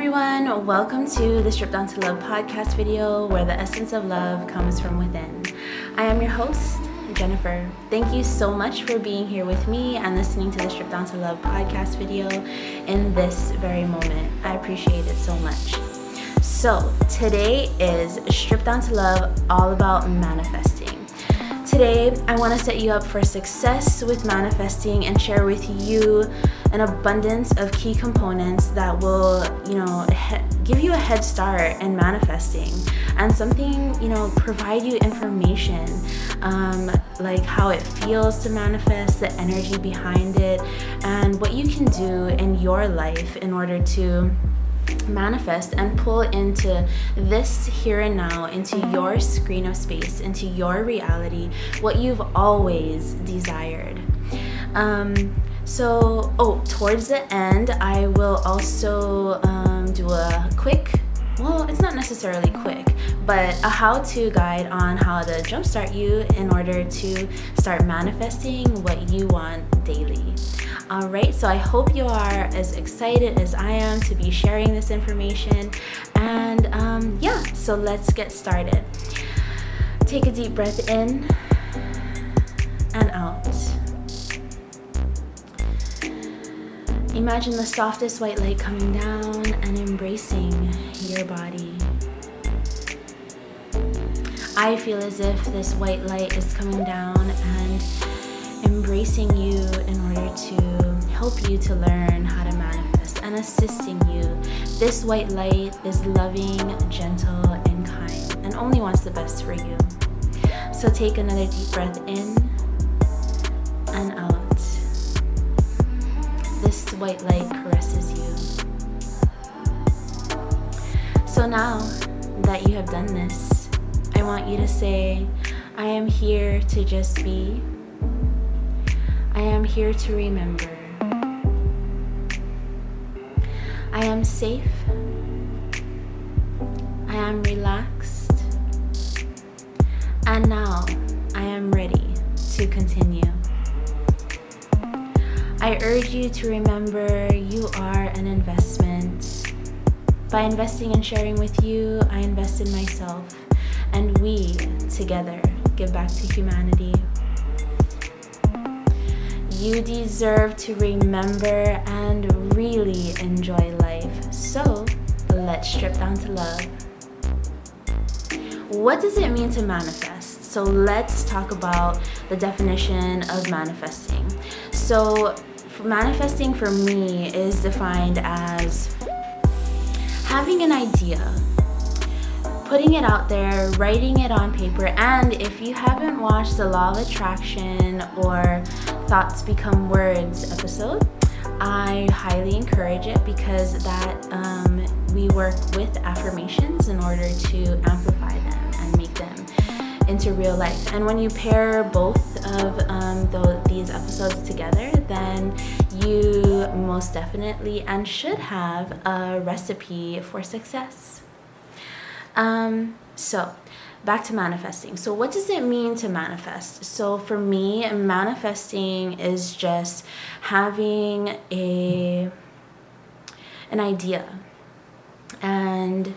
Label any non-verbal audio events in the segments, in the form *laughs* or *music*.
everyone, welcome to the Strip Down to Love podcast video where the essence of love comes from within. I am your host, Jennifer. Thank you so much for being here with me and listening to the Strip Down to Love podcast video in this very moment. I appreciate it so much. So, today is Strip Down to Love all about manifesting. Today, I want to set you up for success with manifesting and share with you an abundance of key components that will, you know, he- give you a head start in manifesting and something, you know, provide you information um, like how it feels to manifest, the energy behind it, and what you can do in your life in order to manifest and pull into this here and now, into your screen of space, into your reality, what you've always desired. Um, so, oh, towards the end, I will also um, do a quick well, it's not necessarily quick, but a how to guide on how to jumpstart you in order to start manifesting what you want daily. All right, so I hope you are as excited as I am to be sharing this information. And um, yeah, so let's get started. Take a deep breath in Imagine the softest white light coming down and embracing your body. I feel as if this white light is coming down and embracing you in order to help you to learn how to manifest and assisting you. This white light is loving, gentle, and kind, and only wants the best for you. So take another deep breath in and out white light caresses you. So now that you have done this, I want you to say, I am here to just be. I am here to remember. I am safe. I am relaxed. And now I am ready to continue. I urge you to remember you are an investment. By investing and sharing with you, I invest in myself, and we together give back to humanity. You deserve to remember and really enjoy life. So let's strip down to love. What does it mean to manifest? So let's talk about the definition of manifesting. So, manifesting for me is defined as having an idea, putting it out there, writing it on paper, and if you haven't watched the Law of Attraction or Thoughts Become Words episode, I highly encourage it because that um, we work with affirmations in order to amplify them and make them into real life. And when you pair both of um, the, these episodes together, then you most definitely and should have a recipe for success. Um, so, back to manifesting. So, what does it mean to manifest? So, for me, manifesting is just having a an idea and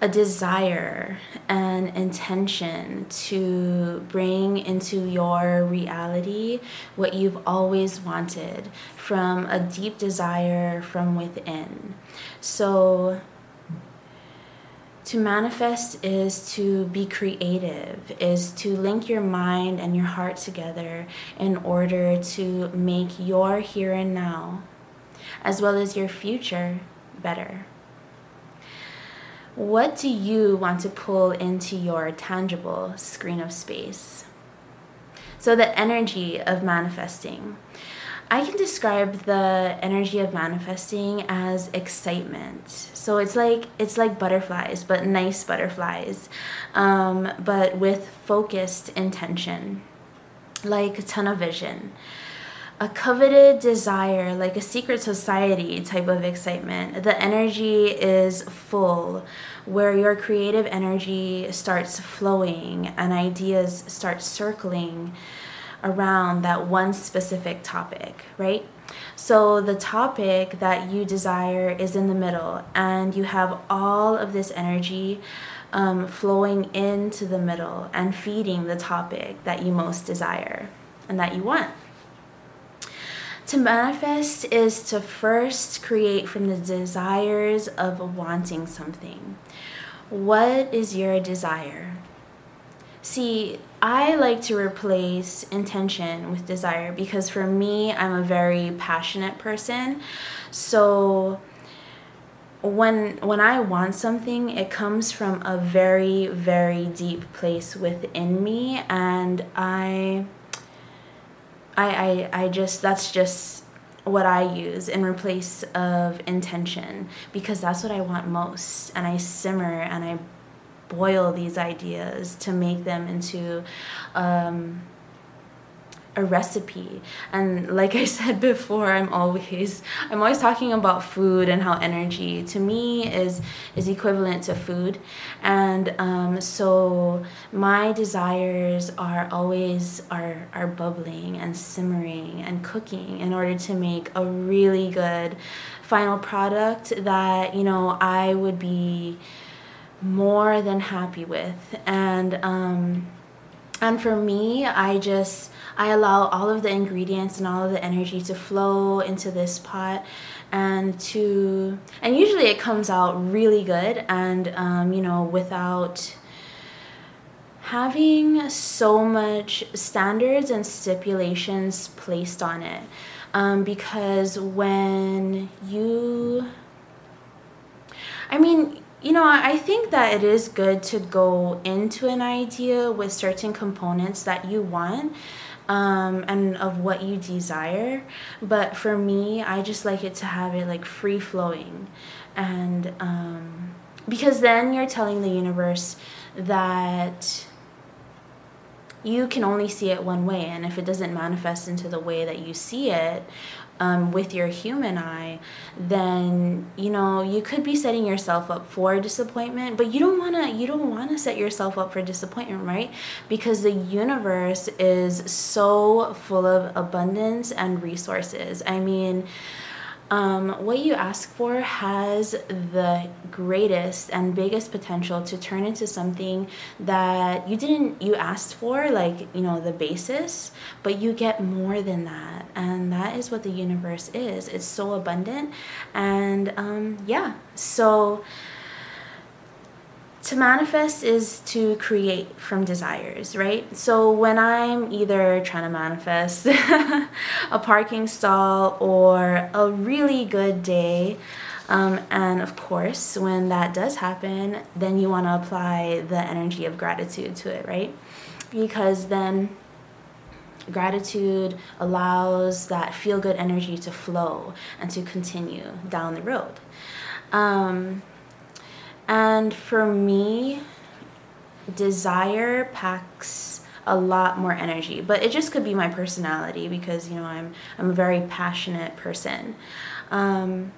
a desire and intention to bring into your reality what you've always wanted from a deep desire from within. So, to manifest is to be creative, is to link your mind and your heart together in order to make your here and now, as well as your future, better. What do you want to pull into your tangible screen of space? So, the energy of manifesting. I can describe the energy of manifesting as excitement. So it's like it's like butterflies, but nice butterflies, um, but with focused intention, like tunnel vision a coveted desire, like a secret society type of excitement. The energy is full, where your creative energy starts flowing and ideas start circling around that one specific topic, right? So the topic that you desire is in the middle, and you have all of this energy um, flowing into the middle and feeding the topic that you most desire and that you want. To manifest is to first create from the desires of wanting something. What is your desire? See, I like to replace intention with desire because for me, I'm a very passionate person. So when when I want something, it comes from a very very deep place within me and I I, I, I just, that's just what I use in replace of intention because that's what I want most. And I simmer and I boil these ideas to make them into um, a recipe. And like i *laughs* said before i'm always i'm always talking about food and how energy to me is is equivalent to food. And um, so my desires are always are are bubbling and simmering and cooking in order to make a really good final product that you know i would be more than happy with. And um and for me i just I allow all of the ingredients and all of the energy to flow into this pot and to and usually it comes out really good and um, you know without having so much standards and stipulations placed on it. Um, because when you i mean you know, I think that it is good to go into an idea with certain components that you want um, and of what you desire. But for me, I just like it to have it like free flowing. And um, because then you're telling the universe that you can only see it one way. And if it doesn't manifest into the way that you see it, um, with your human eye, then you know you could be setting yourself up for disappointment. But you don't wanna you don't wanna set yourself up for disappointment, right? Because the universe is so full of abundance and resources. I mean um, what you ask for has the greatest and biggest potential to turn into something that you didn't you asked for like you know the basis but you get more than that. And that is what the universe is. It's so abundant. And um, yeah. So to manifest is to create from desires, right? So when I'm either trying to manifest *laughs* a parking stall or a really good day, um, and of course, when that does happen, then you want to apply the energy of gratitude to it, right? Because then gratitude allows that feel good energy to flow and to continue down the road. Um, and for me, desire packs a lot more energy, but it just could be my personality because you know I'm I'm a very passionate person. Um,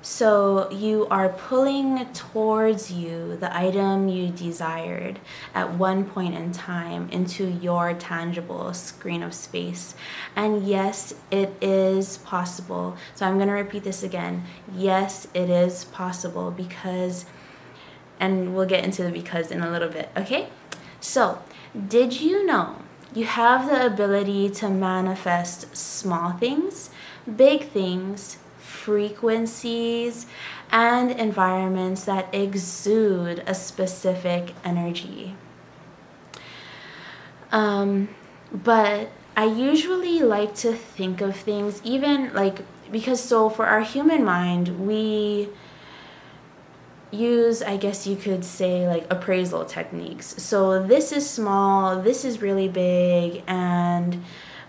so you are pulling towards you the item you desired at one point in time into your tangible screen of space. And yes, it is possible. So I'm going to repeat this again. Yes, it is possible because and we'll get into the because in a little bit, okay? So, did you know you have the ability to manifest small things, big things, frequencies, and environments that exude a specific energy? Um, but I usually like to think of things, even like, because so for our human mind, we use, I guess you could say, like appraisal techniques. So this is small, this is really big, and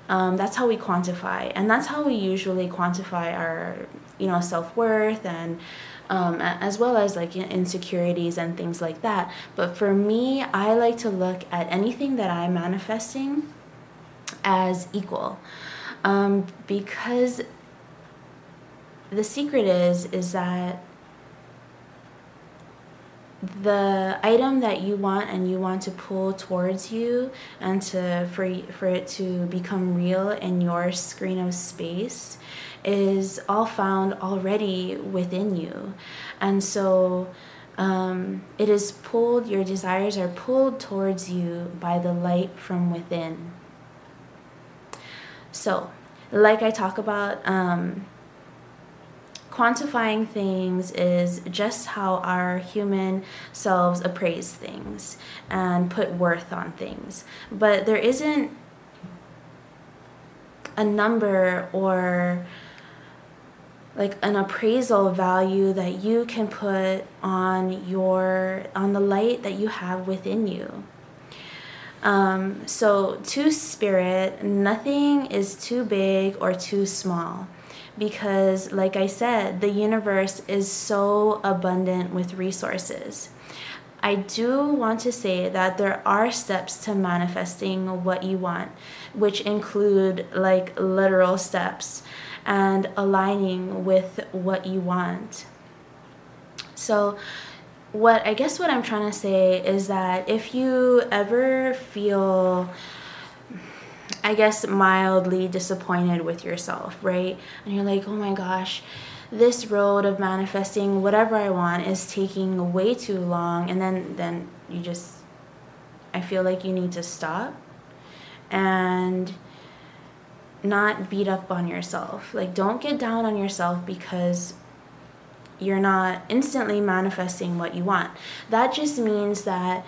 um, that's how we quantify. And that's how we usually quantify our, you know, self worth and. Um, as well as like insecurities and things like that. But for me, I like to look at anything that I'm manifesting as equal um, because the secret is is that the item that you want and you want to pull towards you and to for for it to become real in your screen of space is all found already within you. And so um, it is pulled your desires are pulled towards you by the light from within. So like i talk about um, quantifying things is just how our human selves appraise things and put worth on things. But there isn't a number or like an appraisal value that you can put on your on the light that you have within you. Um, so to spirit, nothing is too big or too small because, like I said, the universe is so abundant with resources. I do want to say that there are steps to manifesting what you want, which include like literal steps and aligning with what you want. So, what I guess what I'm trying to say is that if you ever feel I guess, mildly disappointed with yourself, right? And you're like, oh my gosh, this road of manifesting whatever I want is taking way too long. And then, then you just, I feel like you need to stop and not beat up on yourself. Like, don't get down on yourself because you're not instantly manifesting what you want. That just means that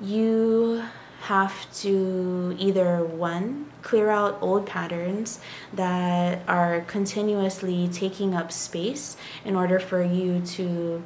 you have to either one clear out old patterns that are continuously taking up space in order for you to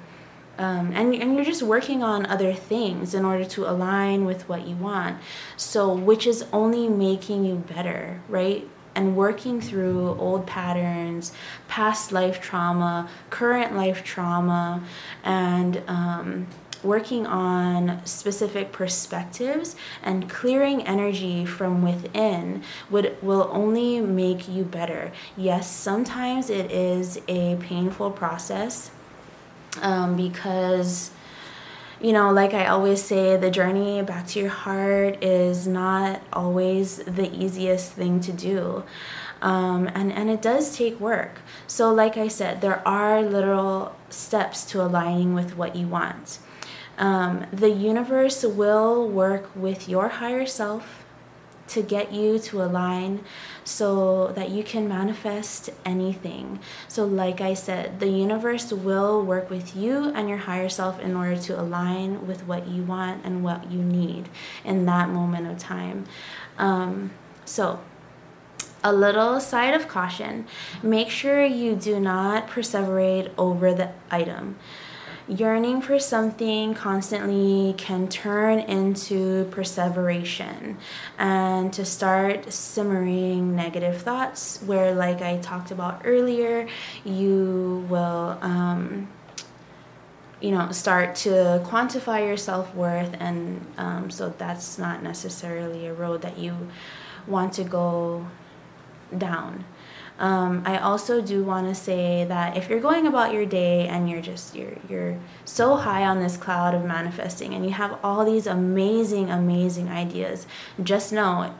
um, and, and you're just working on other things in order to align with what you want. So which is only making you better right? And working through old patterns past life trauma current life trauma and um, working on specific perspectives and clearing energy from within would will only make you better. Yes, sometimes it is a painful process um, because you know, like I always say, the journey back to your heart is not always the easiest thing to do. Um, and, and it does take work. So, like I said, there are literal steps to aligning with what you want. Um, the universe will work with your higher self to get you to align so that you can manifest anything. So, like I said, the universe will work with you and your higher self in order to align with what you want and what you need in that moment of time. Um, so, a little side of caution make sure you do not perseverate over the item yearning for something constantly can turn into perseveration and to start simmering negative thoughts where like i talked about earlier you will um, you know start to quantify your self-worth and um, so that's not necessarily a road that you want to go down um, I also do want to say that if you're going about your day and you're just you're you're so high on this cloud of manifesting and you have all these amazing amazing ideas, just know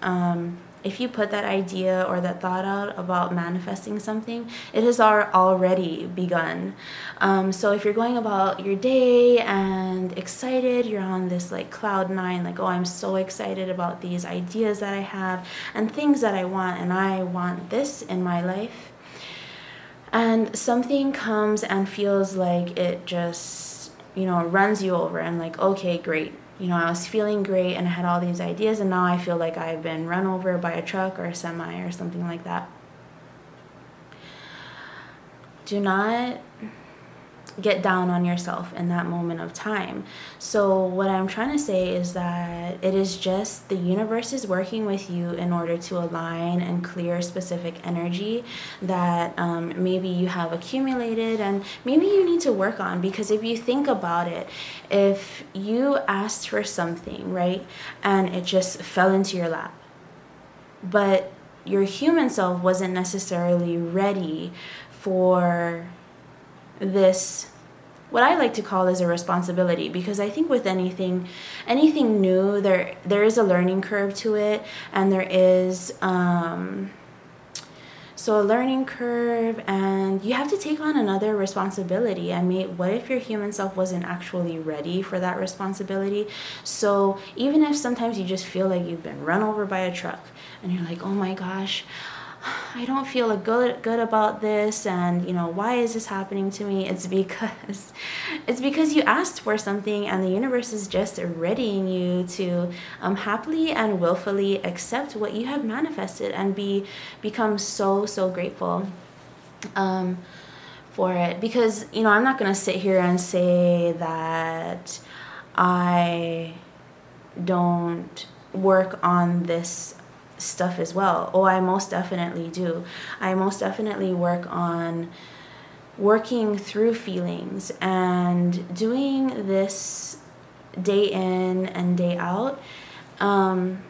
um, if you put that idea or that thought out about manifesting something, it has already begun. Um, so if you're going about your day and excited, you're on this like cloud nine, like, oh, I'm so excited about these ideas that I have and things that I want, and I want this in my life. And something comes and feels like it just, you know, runs you over and like, okay, great you know, I was feeling great and I had all these ideas, and now I feel like I've been run over by a truck or a semi or something like that. Do not get down on yourself in that moment of time. So, what I'm trying to say is that it is just the universe is working with you in order to align and clear specific energy that um, maybe you have accumulated and maybe you need to work on. Because if you think about it, if you asked for something, right, and it just fell into your lap, but your human self wasn't necessarily ready for this what I like to call is a responsibility because I think with anything anything new there there is a learning curve to it and there is um, so a learning curve and you have to take on another responsibility. I mean what if your human self wasn't actually ready for that responsibility? So even if sometimes you just feel like you've been run over by a truck and you're like oh my gosh *sighs* I don't feel good good about this and you know why is this happening to me? It's because *laughs* it's because you asked for something and the universe is just readying you to um, happily and willfully accept what you have manifested and be become so so grateful um, for it. Because you know I'm not gonna sit here and say that I don't work on this stuff as well. Oh, I most definitely do. I most definitely work on working through feelings and doing this day in and day out. Um,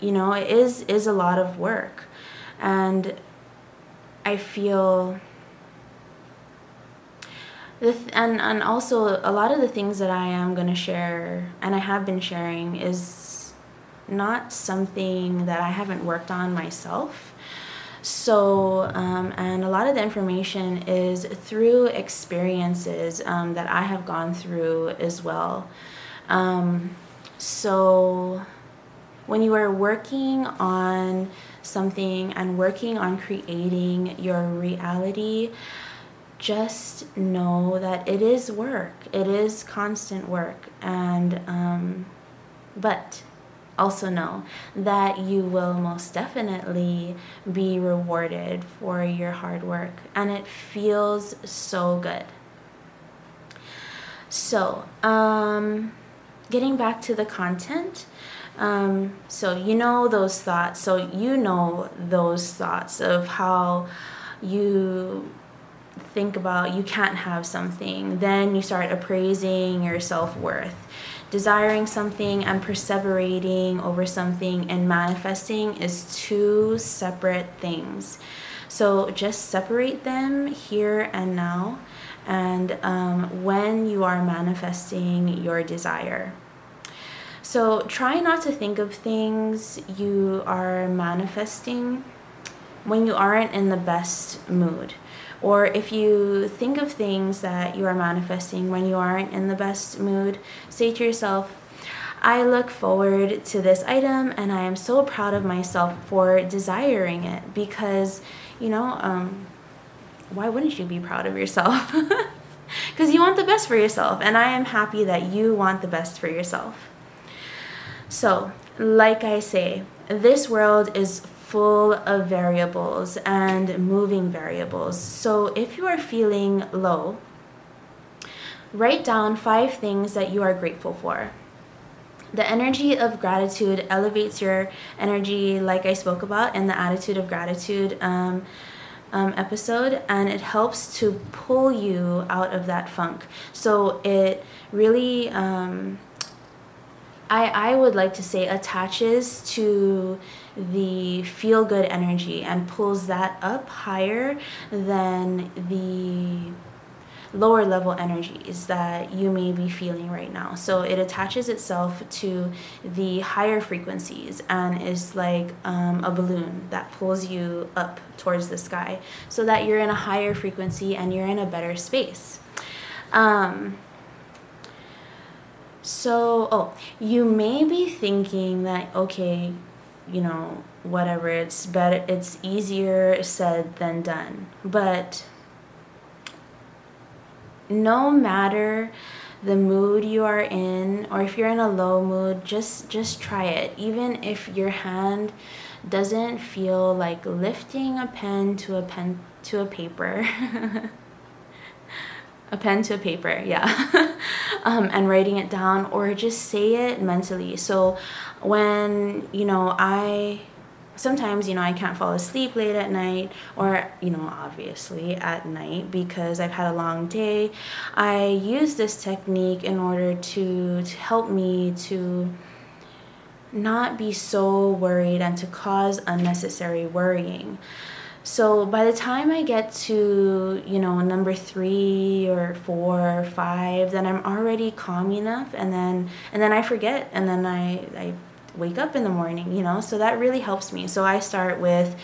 you know, it is is a lot of work, and I feel. Th- and and also a lot of the things that I am going to share and I have been sharing is not something that I haven't worked on myself. So, um, and a lot of the information is through experiences um, that I have gone through as well. Um, so, when you are working on something and working on creating your reality, just know that it is work. It is constant work, and um, but also know that you will most definitely be rewarded for your hard work and it feels so good. So um, getting back to the content um, so you know those thoughts so you know those thoughts of how you think about you can't have something then you start appraising your self-worth desiring something and perseverating over something and manifesting is two separate things. So just separate them here and now, and um, when you are manifesting your desire. So try not to think of things you are manifesting when you aren't in the best mood. Or if you think of things that you are manifesting when you aren't in the best mood, say to yourself, I look forward to this item and I am so proud of myself for desiring it because, you know, um, why wouldn't you be proud of yourself? *laughs* Because you want the best for yourself, and I am happy that you want the best for yourself. So, like I say, this world is full of variables and moving variables. So if you are feeling low, write down five things that you are grateful for. The energy of gratitude elevates your energy, like I spoke about in the attitude of gratitude um, um, episode, and it helps to pull you out of that funk. So it really. Um, I, I would like to say attaches to the feel good energy and pulls that up higher than the lower level energies that you may be feeling right now. So it attaches itself to the higher frequencies and is like um, a balloon that pulls you up towards the sky so that you're in a higher frequency and you're in a better space. Um, so, oh, you may be thinking that, okay, you know, whatever, it's better, it's easier said than done. But no matter the mood you are in or if you're in a low mood just just try it even if your hand doesn't feel like lifting a pen to a pen to a paper *laughs* a pen to a paper, yeah, *laughs* um, and writing it down, or just say it mentally. So when you know I sometimes you know I can't fall asleep late at night or you know obviously at night because I've had a long day. I use this technique in order to to help me to not be so worried and to cause unnecessary worrying. So by the time I get to, you know, number three or four or five, then I'm already calm enough and then and then I forget and then I, I wake up in the morning, you know. So that really helps me. So I start with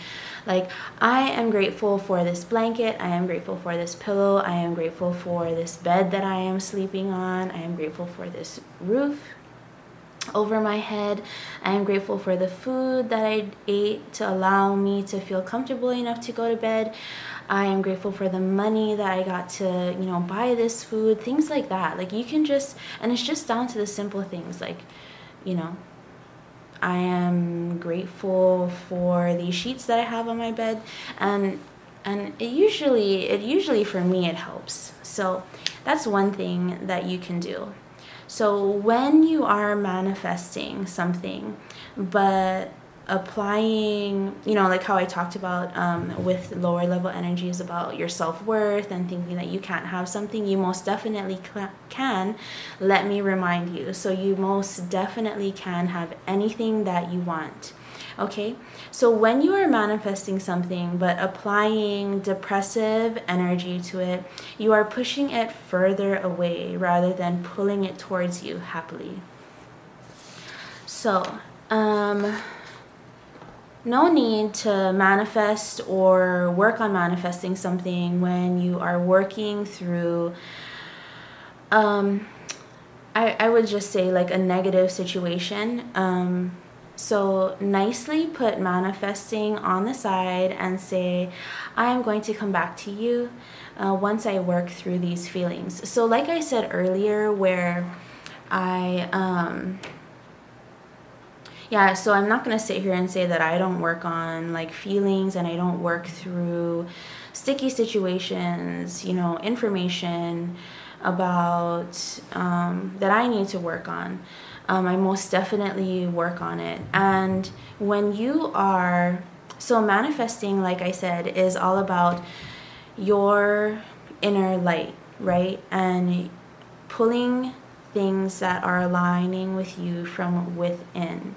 like I am grateful for this blanket, I am grateful for this pillow, I am grateful for this bed that I am sleeping on, I am grateful for this roof over my head. I am grateful for the food that I ate to allow me to feel comfortable enough to go to bed. I am grateful for the money that I got to, you know, buy this food, things like that. Like you can just and it's just down to the simple things like, you know, I am grateful for these sheets that I have on my bed and and it usually it usually for me it helps. So that's one thing that you can do. So when you are manifesting something, but applying, you know, like how I talked about um, with lower level energies about your self worth and thinking that you can't have something, you most definitely can. Let me remind you. So you most definitely can have anything that you want. Okay, so when you are manifesting something but applying depressive energy to it, you are pushing it further away rather than pulling it towards you happily. So, um, no need to manifest or work on manifesting something when you are working through um, I, I would just say like a negative situation um, so, nicely put manifesting on the side and say, I am going to come back to you uh, once I work through these feelings. So, like I said earlier, where I, um, yeah, so I'm not going to sit here and say that I don't work on like feelings and I don't work through sticky situations, you know, information about um, that I need to work on um, I most definitely work on it. And when you are, so manifesting, like I said, is all about your inner light, right? And pulling things that are aligning with you from within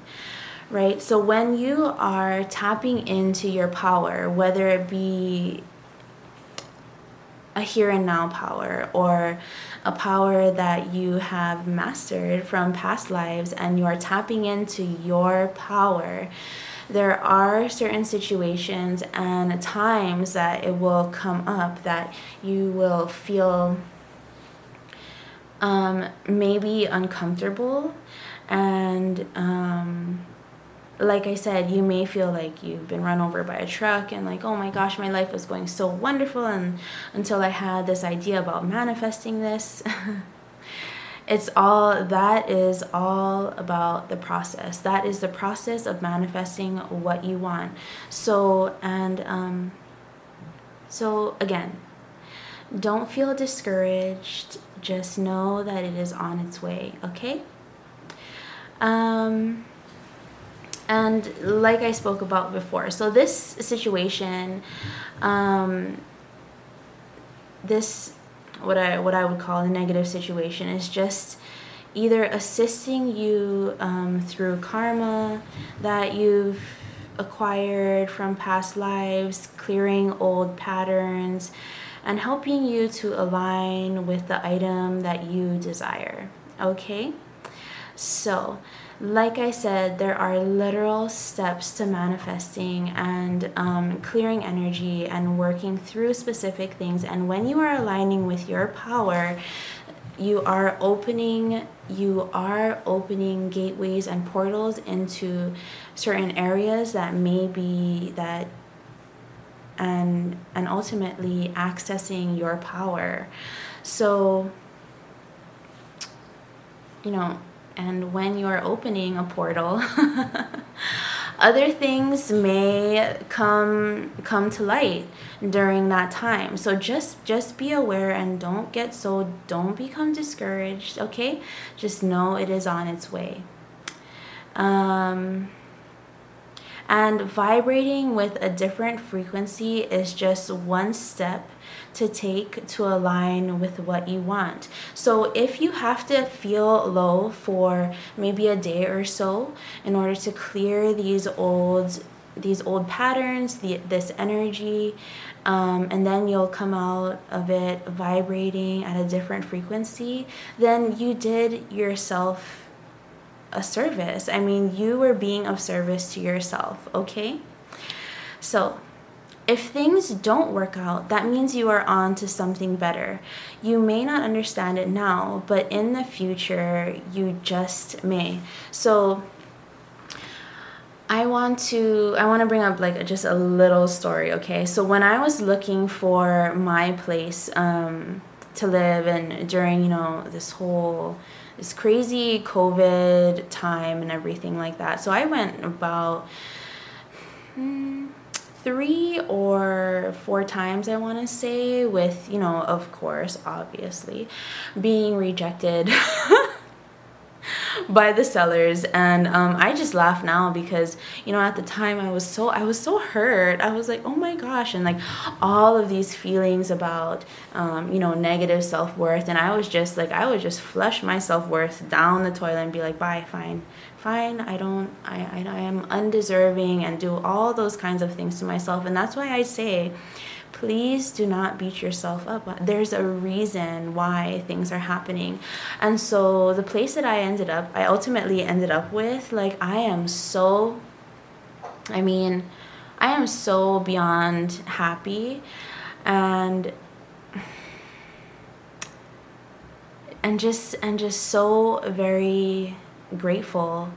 right? So when you are tapping into your power, whether it be a here and now power or a power that you have mastered from past lives and you are tapping into your power there are certain situations and times that it will come up that you will feel um, maybe uncomfortable and um, like I said, you may feel like you've been run over by a truck and like, oh my gosh, my life was going so wonderful and until I had this idea about manifesting this. *laughs* it's all that is all about the process. That is the process of manifesting what you want. So and um so again, don't feel discouraged. Just know that it is on its way, okay? Um and like I spoke about before, so this situation, um, this what I what I would call a negative situation is just either assisting you um, through karma that you've acquired from past lives, clearing old patterns, and helping you to align with the item that you desire. Okay? So, like I said, there are literal steps to manifesting and um, clearing energy and working through specific things. And when you are aligning with your power, you are opening you are opening gateways and portals into certain areas that may be that and and ultimately accessing your power. So you know and when you are opening a portal *laughs* other things may come come to light during that time. So just just be aware and don't get so don't become discouraged okay? Just know it is on its way. Um and vibrating with a different frequency is just one step to take to align with what you want. So if you have to feel low for maybe a day or so in order to clear these old these old patterns, the, this energy, um, and then you'll come out of it vibrating at a different frequency, then you did yourself a service. I mean, you were being of service to yourself, okay? So, if things don't work out, that means you are on to something better. You may not understand it now, but in the future, you just may. So, I want to I want to bring up like just a little story, okay? So when I was looking for my place um, to live and during, you know, this whole this crazy COVID time and everything like that. So I went about hmm, three or four times I want to say with, you know, of course, obviously being rejected *laughs* *laughs* by the sellers. And um, i just laugh now because you know at the time i was so i was so hurt. I was like oh my gosh. And like all of these feelings about um, you know negative self-worth. And i was just like i would just flush my self-worth down the toilet and be like bye fine. Fine. I don't I, I, I am undeserving and do all those kinds of things to myself. And that's why i say please do not beat yourself up. There's a reason why things are happening. And so the place that I ended up, I ultimately ended up with, like, I am so, I mean, I am so beyond happy and and just and just so very grateful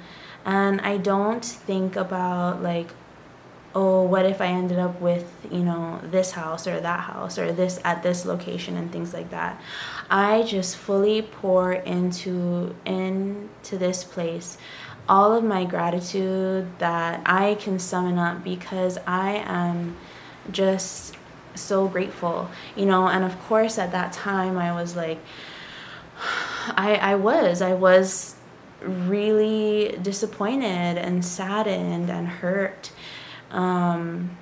and i don't think about like oh, what if I ended up with, you know, this house or that house or this at this location and things like that. I just fully pour into into this place all of my gratitude that I can summon up because I am just so grateful, you know, and of course at that time I was like *sighs* I I was I was really disappointed and saddened and hurt um,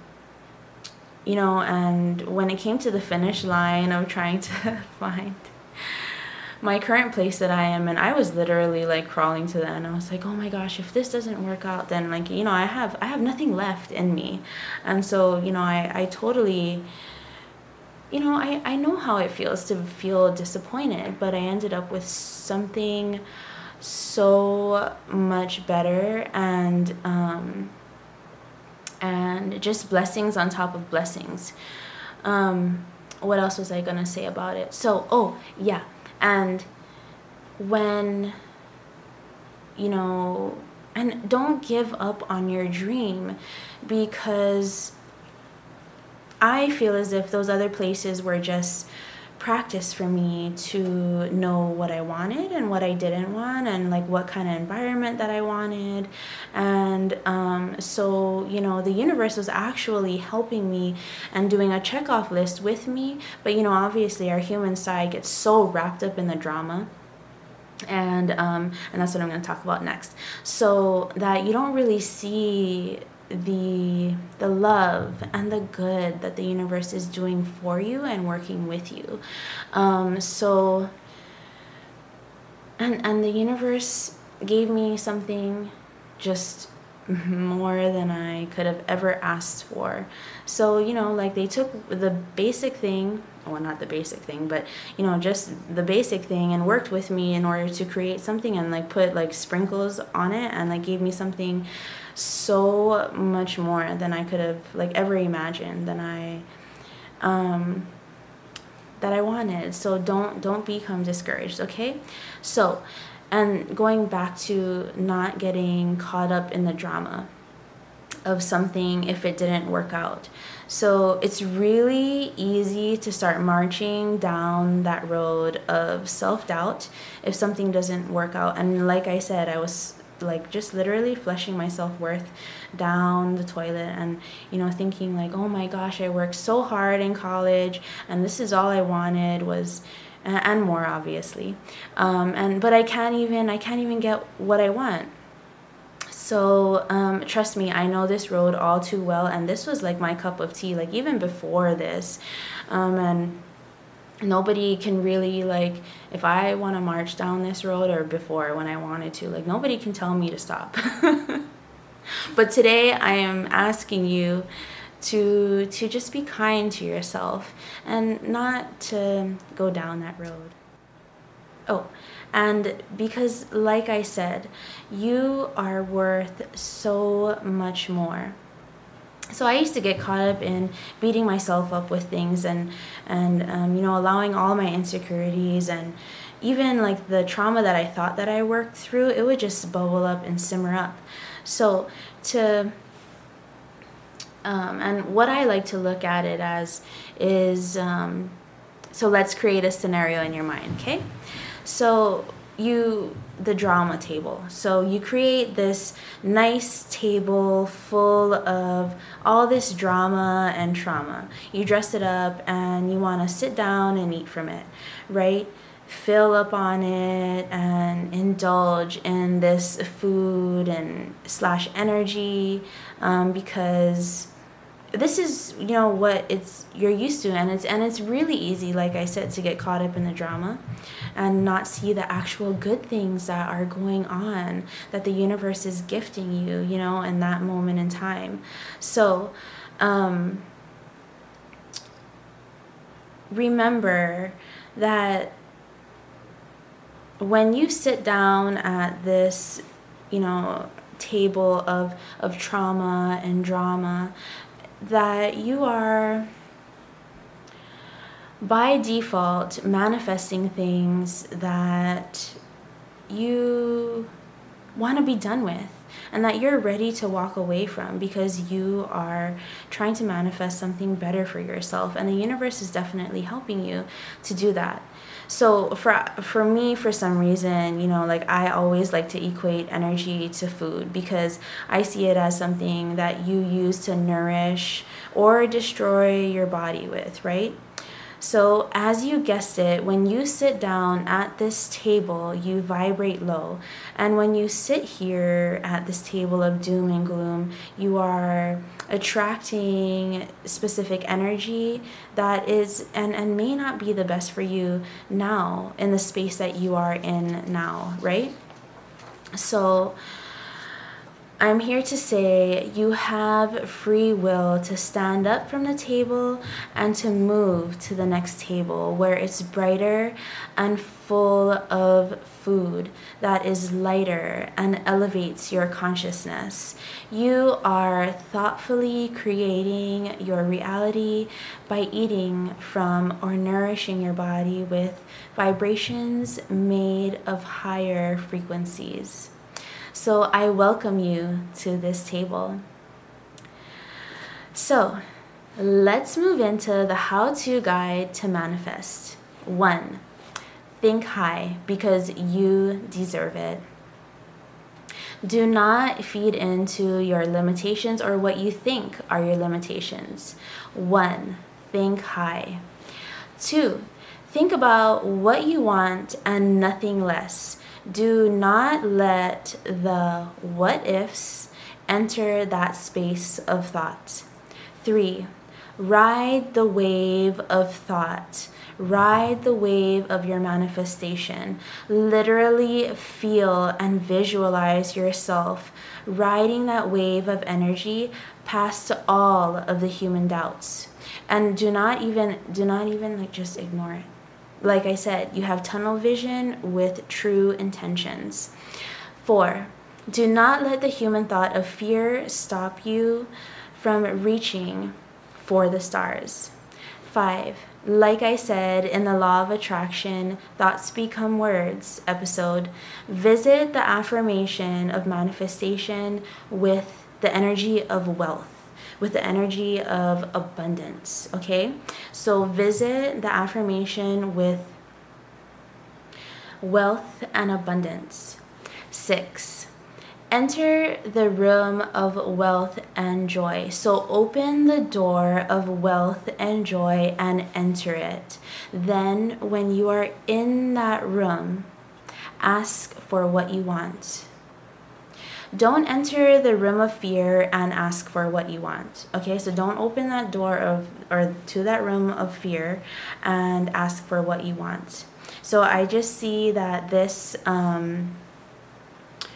you know, and when it came to the finish line of trying to *laughs* find my current place that I am and I was literally like crawling to the end. I was like, oh my gosh, if this doesn't work out, then like, you know, I have I have nothing left in me. And so, you know, I, I totally you know, I, I know how it feels to feel disappointed, but I ended up with something so much better and um and just blessings on top of blessings. Um, what else was I gonna say about it? So, oh, yeah, and when you know, and don't give up on your dream because I feel as if those other places were just practice for me to know what I wanted and what I didn't want, and like what kind of environment that I wanted. And um, so, you know, the universe was actually helping me and doing a checkoff list with me. But, you know, obviously, our human side gets so wrapped up in the drama and um, and that's what I'm going to talk about next. So that you don't really see the the love and the good that the universe is doing for you and working with you um, so and and the universe gave me something just more than I could have ever asked for. So, you know, like they took the basic thing, well, not the basic thing, but, you know, just the basic thing and worked with me in order to create something and like put like sprinkles on it and like gave me something so much more than I could have like ever imagined than I um that I wanted. So don't don't become discouraged, okay? So, and going back to not getting caught up in the drama of something if it didn't work out. So it's really easy to start marching down that road of self doubt if something doesn't work out. And like I said, I was like just literally flushing my self-worth down the toilet and you know thinking like oh my gosh i worked so hard in college and this is all i wanted was and more obviously. Um, and but i can't even i can't even get what i want. So um, trust me i know this road all too well and this was like my cup of tea like even before this. Um, and nobody can really like if i want to march down this road or before when i wanted to like nobody can tell me to stop *laughs* but today I am asking you to to just be kind to yourself and not to go down that road. Oh, and because like I said, you are worth so much more. So I used to get caught up in beating myself up with things and and um, you know allowing all my insecurities and even like the trauma that I thought that I worked through, it would just bubble up and simmer up. So to um, and what I like to look at it as is um, so let's create a scenario in your mind, okay? So you the drama table. So you create this nice table full of all this drama and trauma. You dress it up and you want to sit down and eat from it, right? Fill up on it and indulge in this food and slash energy um, because this is you know what it's you're used to and it's and it's really easy like i said to get caught up in the drama and not see the actual good things that are going on that the universe is gifting you you know in that moment in time. So um remember that when you sit down at this you know table of of trauma and drama that you are by default manifesting things that you want to be done with and that you're ready to walk away from because you are trying to manifest something better for yourself. And the universe is definitely helping you to do that. So for for me for some reason you know like i always like to equate energy to food because i see it as something that you use to nourish or destroy your body with right so, as you guessed it, when you sit down at this table, you vibrate low. And when you sit here at this table of doom and gloom, you are attracting specific energy that is and, and may not be the best for you now in the space that you are in now, right? So, I'm here to say you have free will to stand up from the table and to move to the next table where it's brighter and full of food that is lighter and elevates your consciousness. You are thoughtfully creating your reality by eating from or nourishing your body with vibrations made of higher frequencies. So I welcome you to this table. So let's move into the how to guide to manifest. One, think high because you deserve it. Do not feed into your limitations or what you think are your limitations. One, think high. Two, think about what you want and nothing less. Do not let the what ifs enter that space of thought. Three, ride the wave of thought. Ride the wave of your manifestation. Literally feel and visualize yourself riding that wave of energy past all of the human doubts. And do not even do not even like just ignore it like I said, you have tunnel vision with true intentions. Four, do not let the human thought of fear stop you from reaching for the stars. Five, like I said in the Law of Attraction, Thoughts Become Words episode, visit the affirmation of manifestation with the energy of wealth with the energy of abundance. Okay? So visit the affirmation with wealth and abundance. Six, enter the room of wealth and joy. So open the door of wealth and joy and enter it. Then, when you are in that room, ask for what you want. Don't enter the room of fear and ask for what you want. Okay, so don't open that door of or to that room of fear and ask for what you want. So I just see that this um,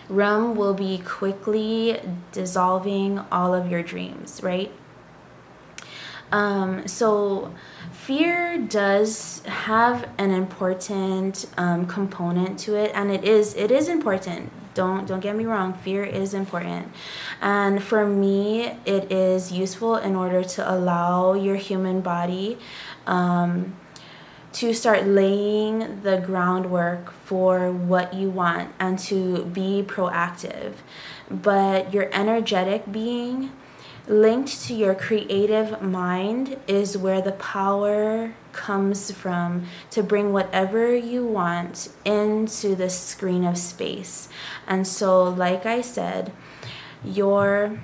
rum will be quickly dissolving all of your dreams right um, so fear does have an important um, component to it and it is it is important don't don't get me wrong fear is important. And for me it is useful in order to allow your human body um, to start laying the groundwork for what you want and to be proactive. But your energetic being linked to your creative mind is where the power comes from to bring whatever you want into the screen of space. And so, like I said, your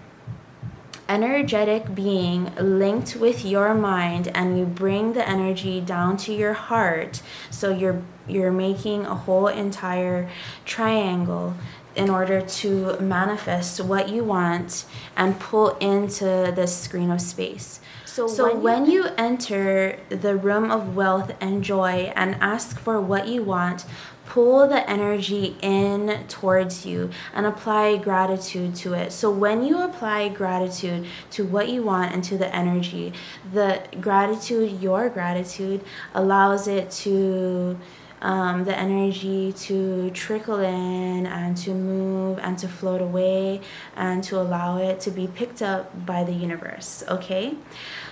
energetic being linked with your mind and you bring the energy down to your heart so you're you're making a whole entire triangle in order to manifest what you want and pull into this screen of space. So, so when, when you, you enter the room of wealth and joy and ask for what you want, pull the energy in towards you and apply gratitude to it. So when you apply gratitude to what you want and to the energy, the gratitude, your gratitude, allows it to um, the energy to trickle in and to move and to float away and to allow it to be picked up by the universe. Okay?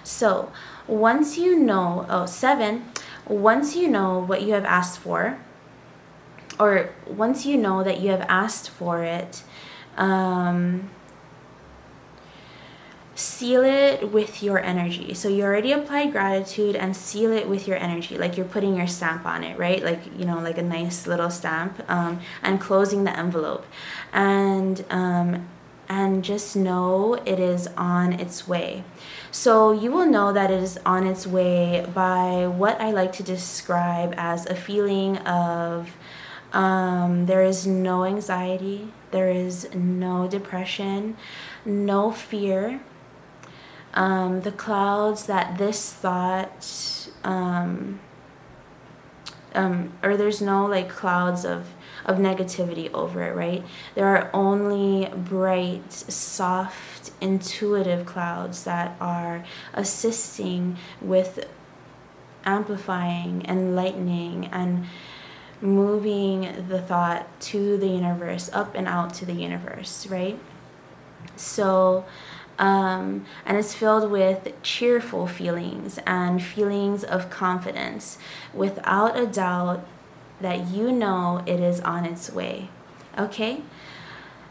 So once you know, oh, seven, once you know what you have asked for, or once you know that you have asked for it, um, seal it with your energy. So you already applied gratitude and seal it with your energy. Like you're putting your stamp on it, right? Like, you know, like a nice little stamp um, and closing the envelope. And, um, and just know it is on its way. So you will know that it is on its way by what I like to describe as a feeling of um, there is no anxiety, there is no depression, no fear, um, the clouds that this thought um, um, or there's no like clouds of of negativity over it right? There are only bright soft intuitive clouds that are assisting with amplifying enlightening and moving the thought to the universe up and out to the universe right? So um, and it's filled with cheerful feelings and feelings of confidence without a doubt that you know it is on its way. Okay?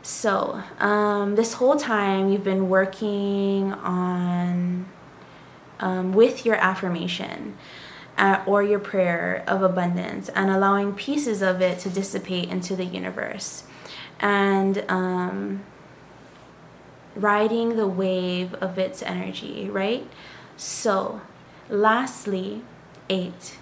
So, um, this whole time you've been working on um, with your affirmation. Uh, or your prayer of abundance and allowing pieces of it to dissipate into the universe. And um, riding the wave of its energy, right? So, lastly, eight.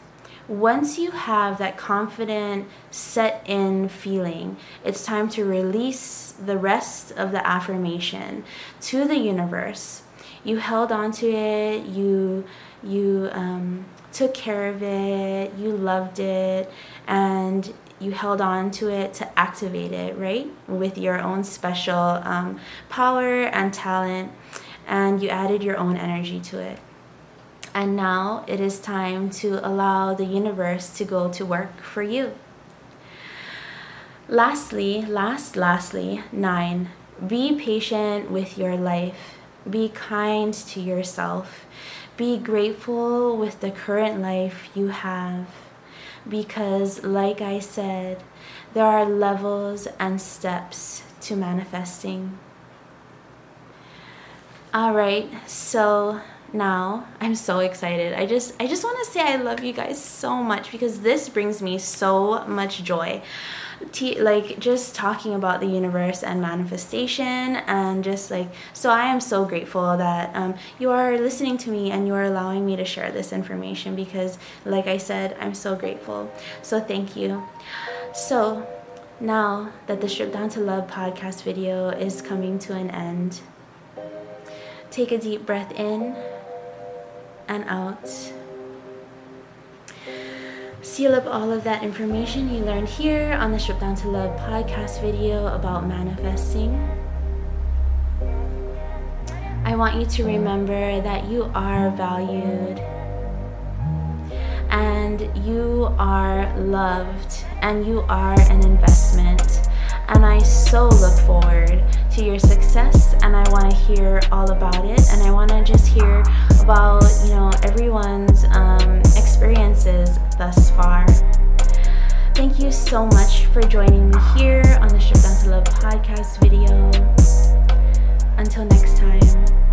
Once you have that confident, set in feeling, it's time to release the rest of the affirmation to the universe. You held on to it, you, you um, took care of it, you loved it, and you held on to it to activate it, right? With your own special um, power and talent, and you added your own energy to it. And now it is time to allow the universe to go to work for you. Lastly, last, lastly, nine, be patient with your life. Be kind to yourself. Be grateful with the current life you have because, like I said, there are levels and steps to manifesting. All right, so now i'm so excited i just i just want to say i love you guys so much because this brings me so much joy t- like just talking about the universe and manifestation and just like so i am so grateful that um, you are listening to me and you are allowing me to share this information because like i said i'm so grateful. So thank you. So now that the strip down to love podcast video is coming to an end take a deep breath in and out seal up all of that information you learned here on the Strip Down to Love podcast video about manifesting. I want you to remember that you are valued and you are loved and you are an investment. And I so look forward to your success and I want to hear all about it and I want to just hear about, you know, everyone's um, experiences thus far. Thank you so much for joining me here on the Stripped Down to Love podcast video. Until next time.